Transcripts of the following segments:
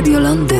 Radio Londres.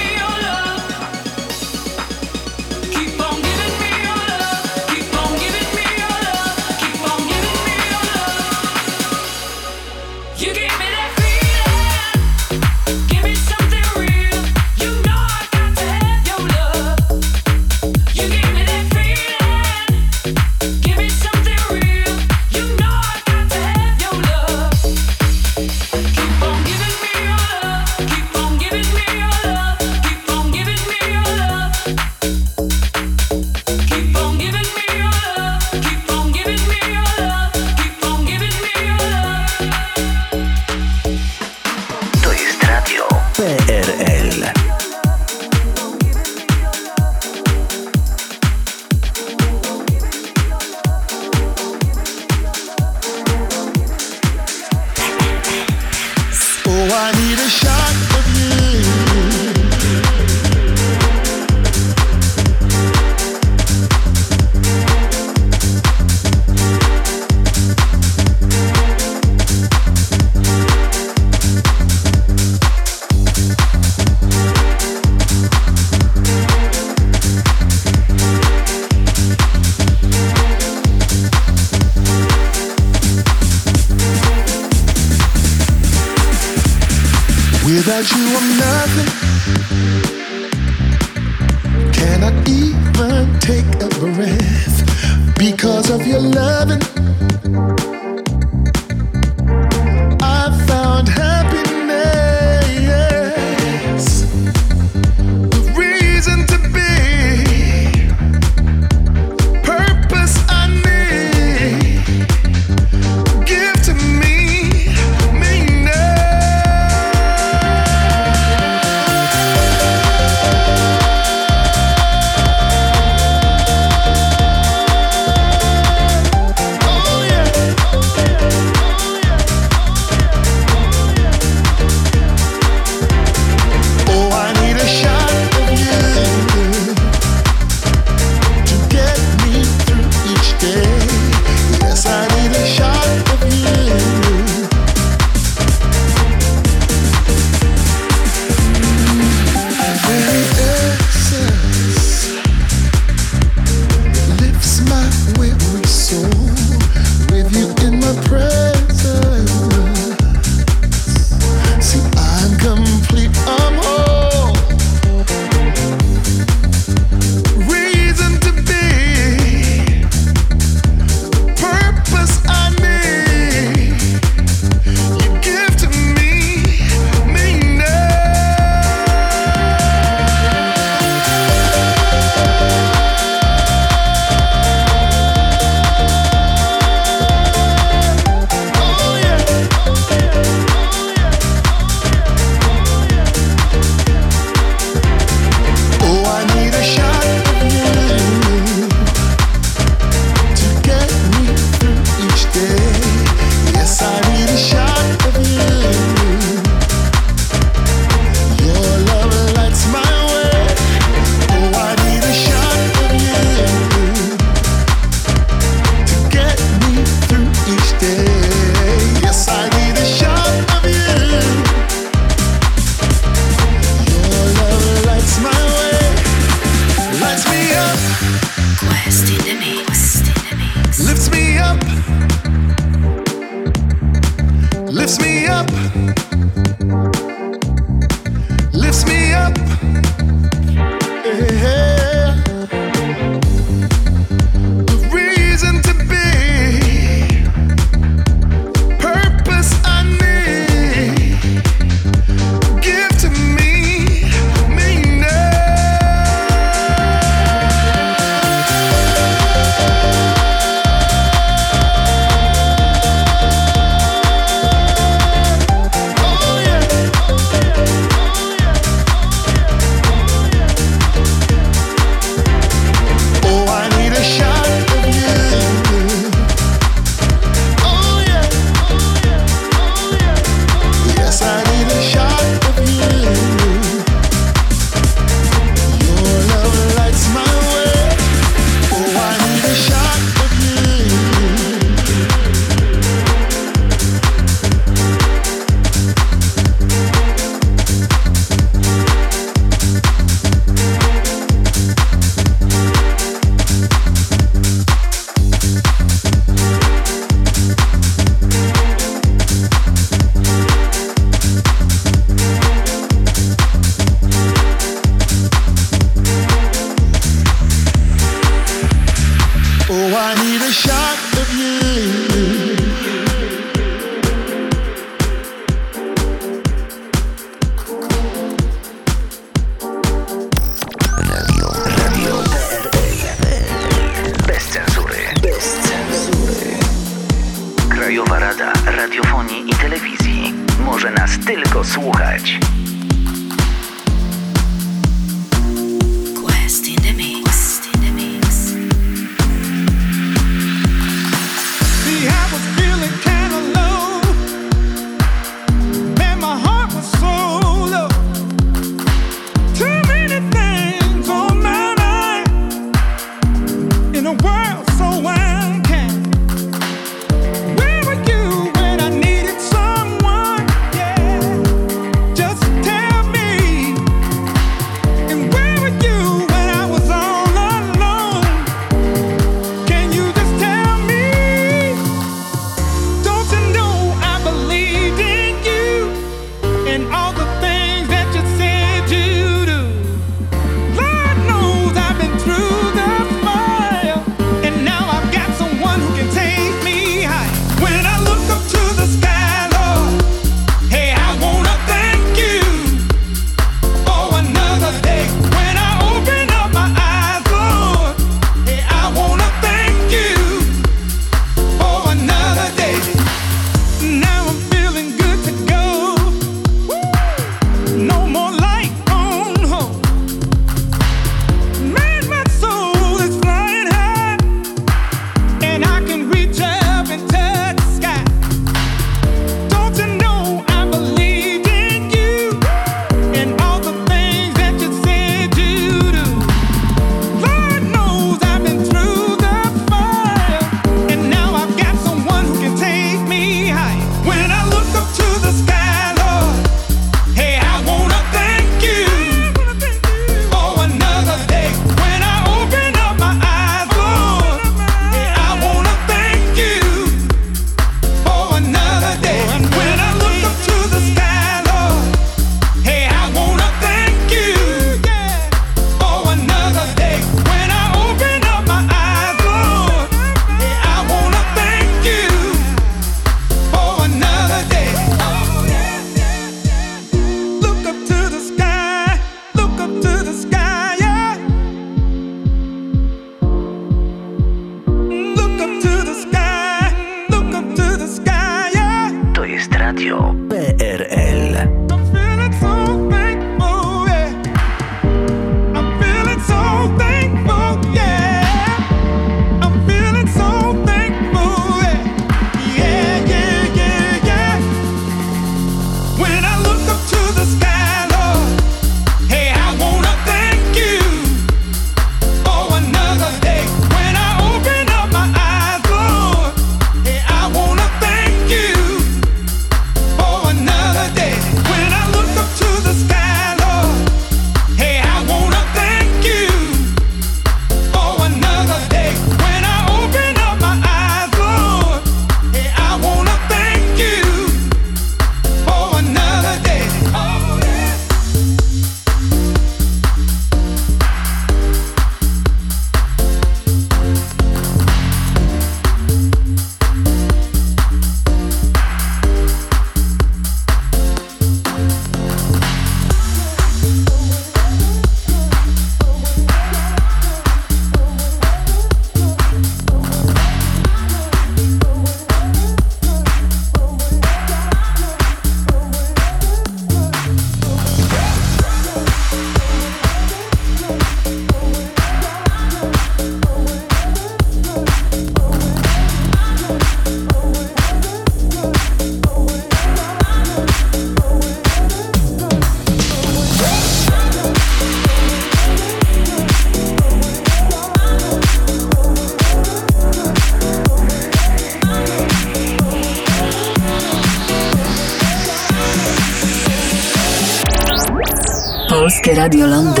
Radio London.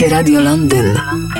Polskie Radio Londyn.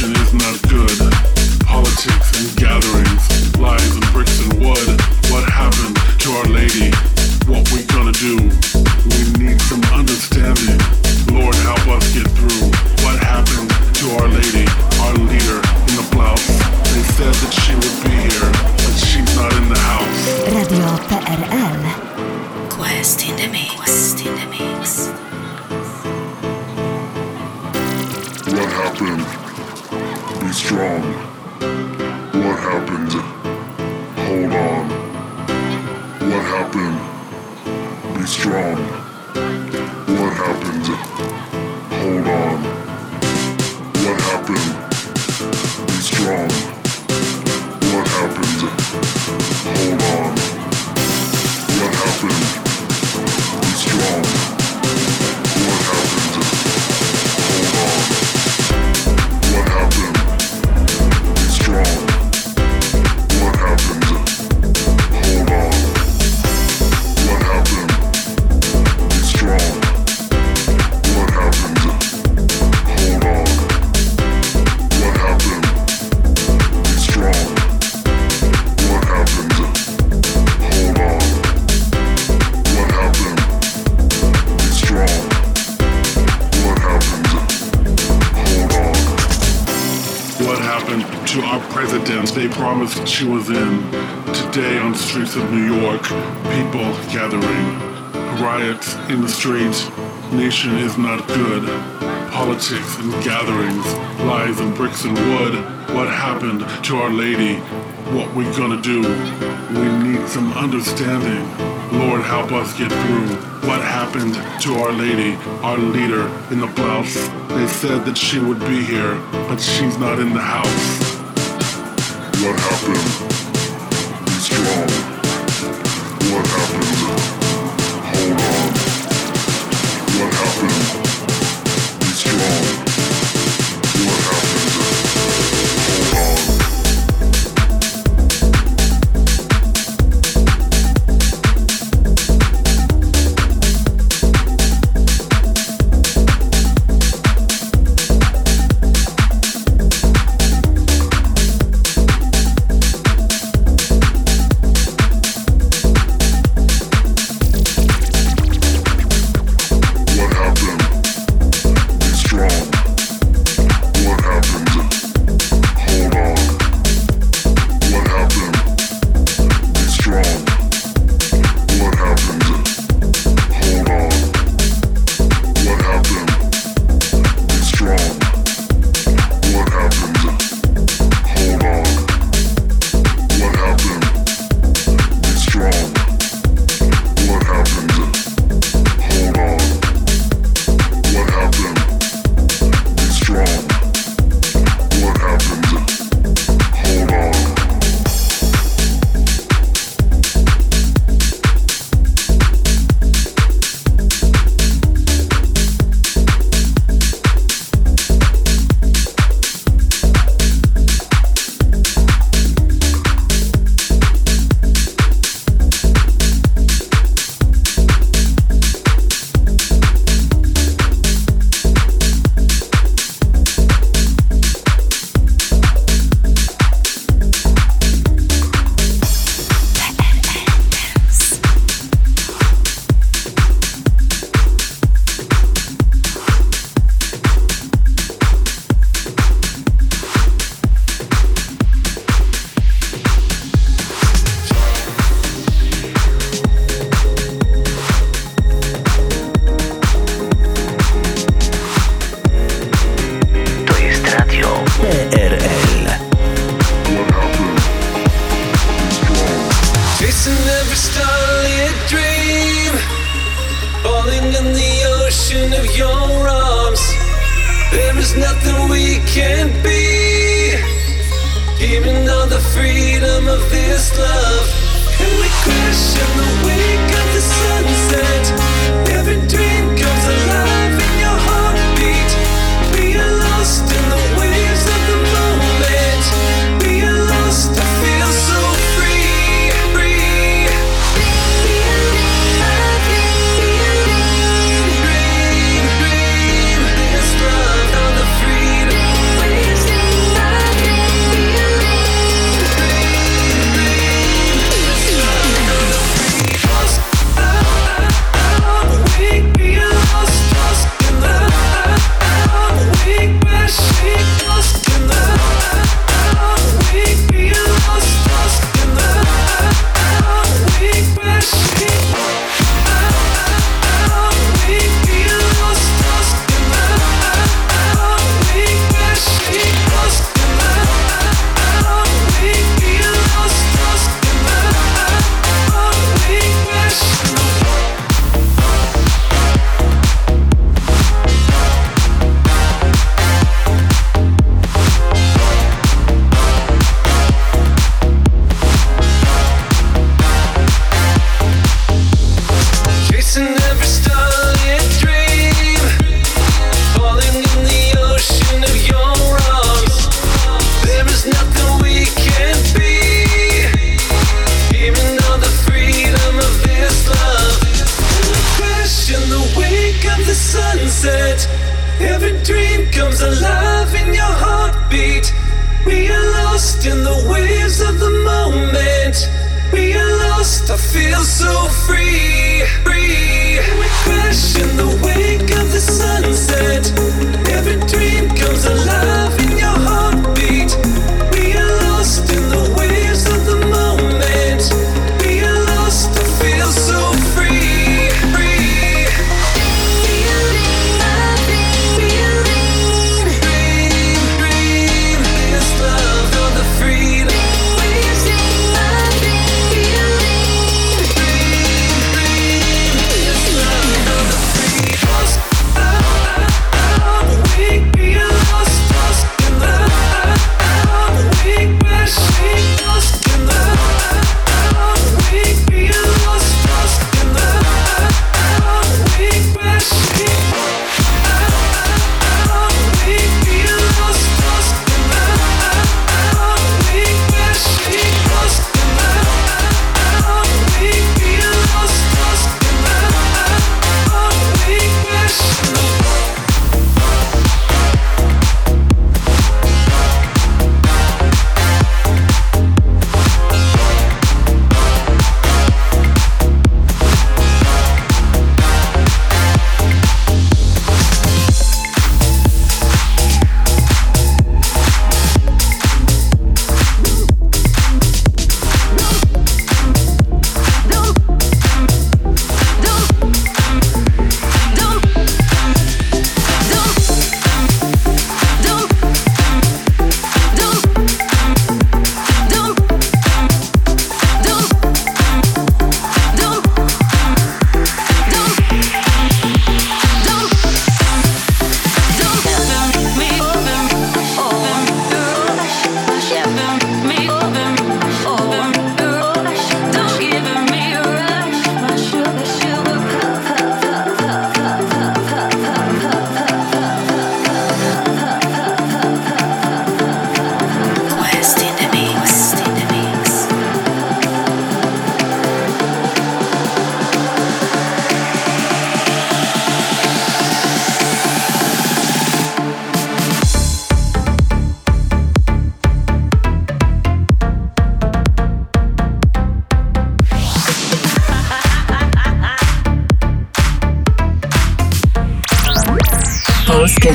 Is not good. Politics and gathering. is not good. Politics and gatherings, lies and bricks and wood. What happened to Our Lady? What we gonna do? We need some understanding. Lord, help us get through. What happened to Our Lady, our leader in the blouse? They said that she would be here, but she's not in the house. What happened? Be strong.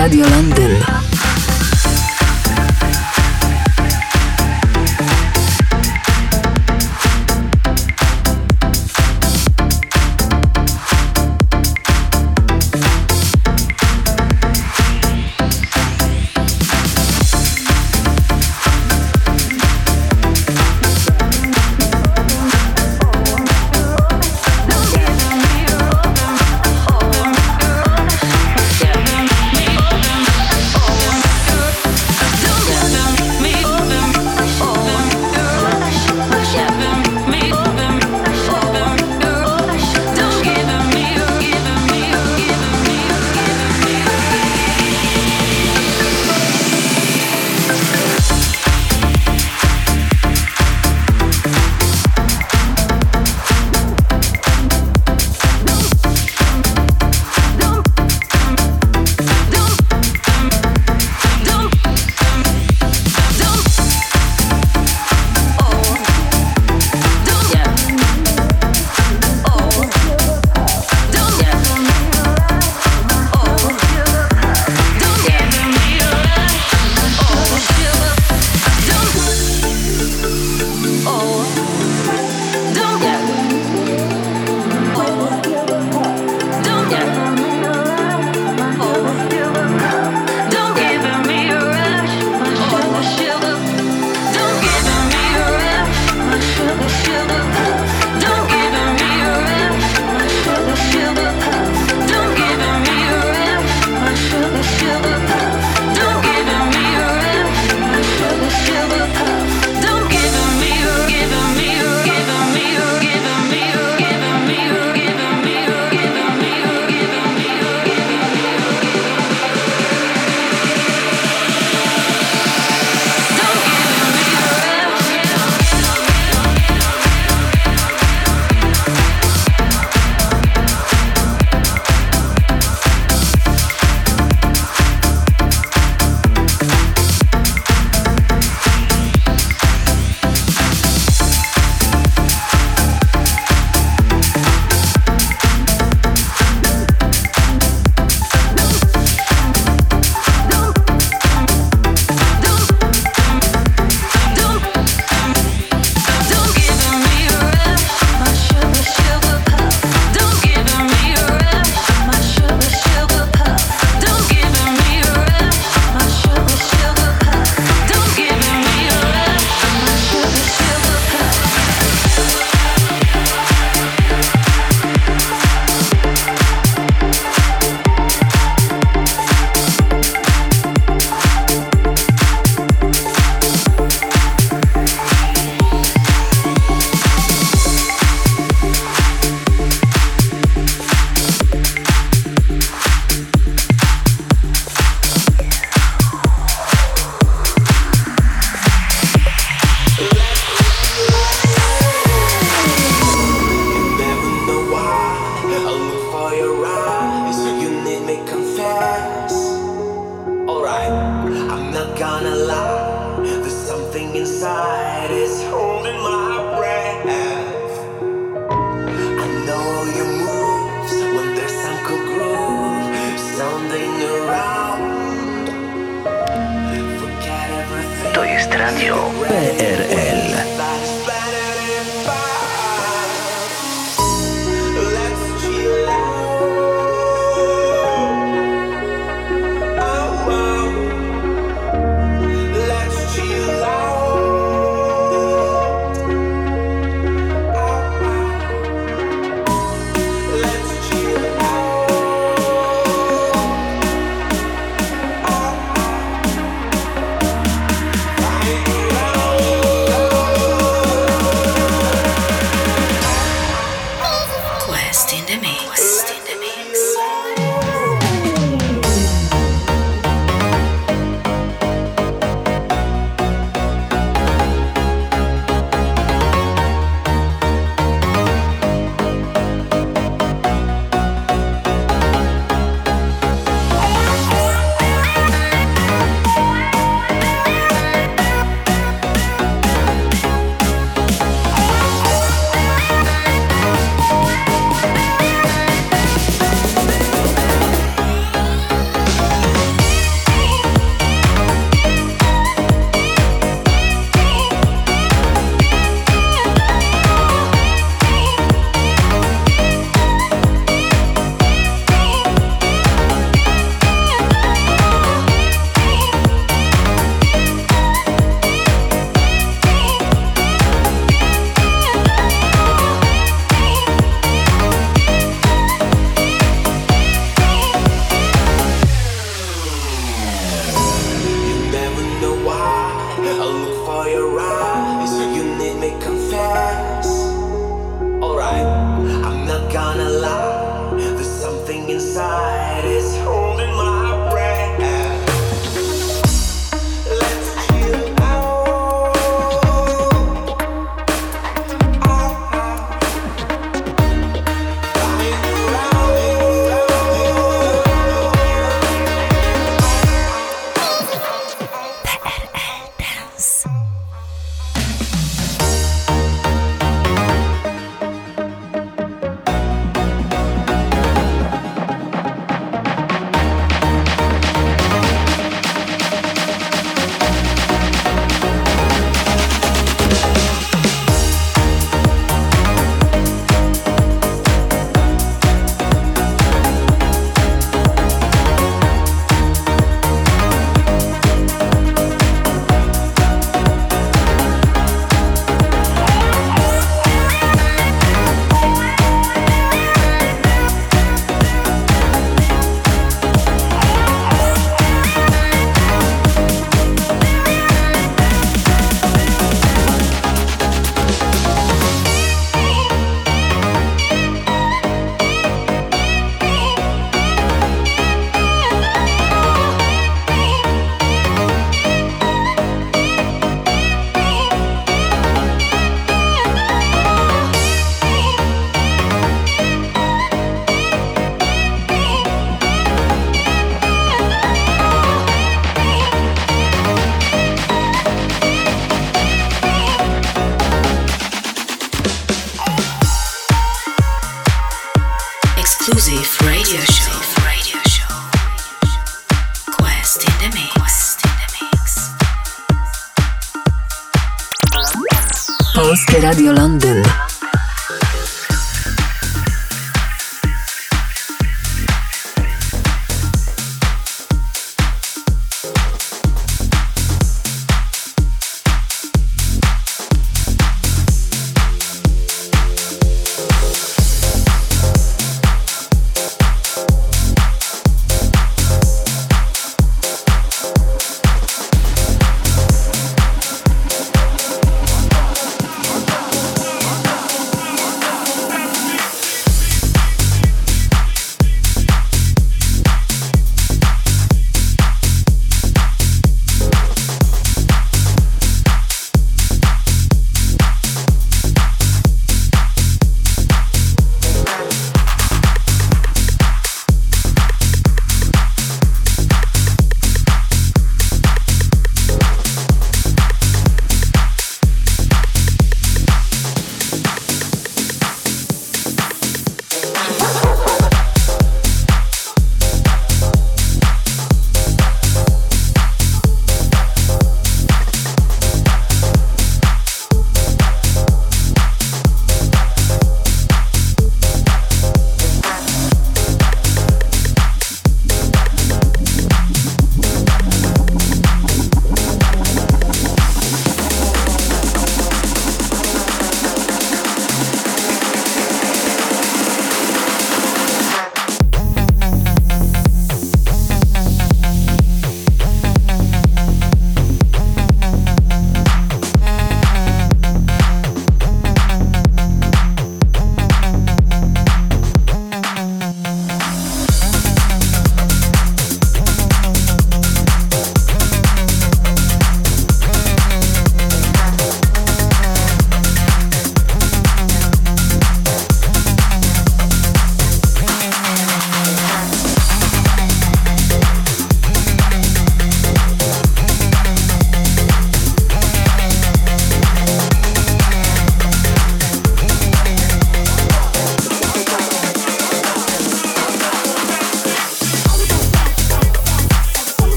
Radio Londres.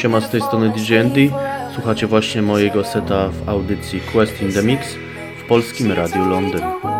siema, z tej strony DJ Andy. Słuchacie właśnie mojego seta w audycji Quest in the Mix w Polskim Radiu Londyn.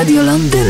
Radio London.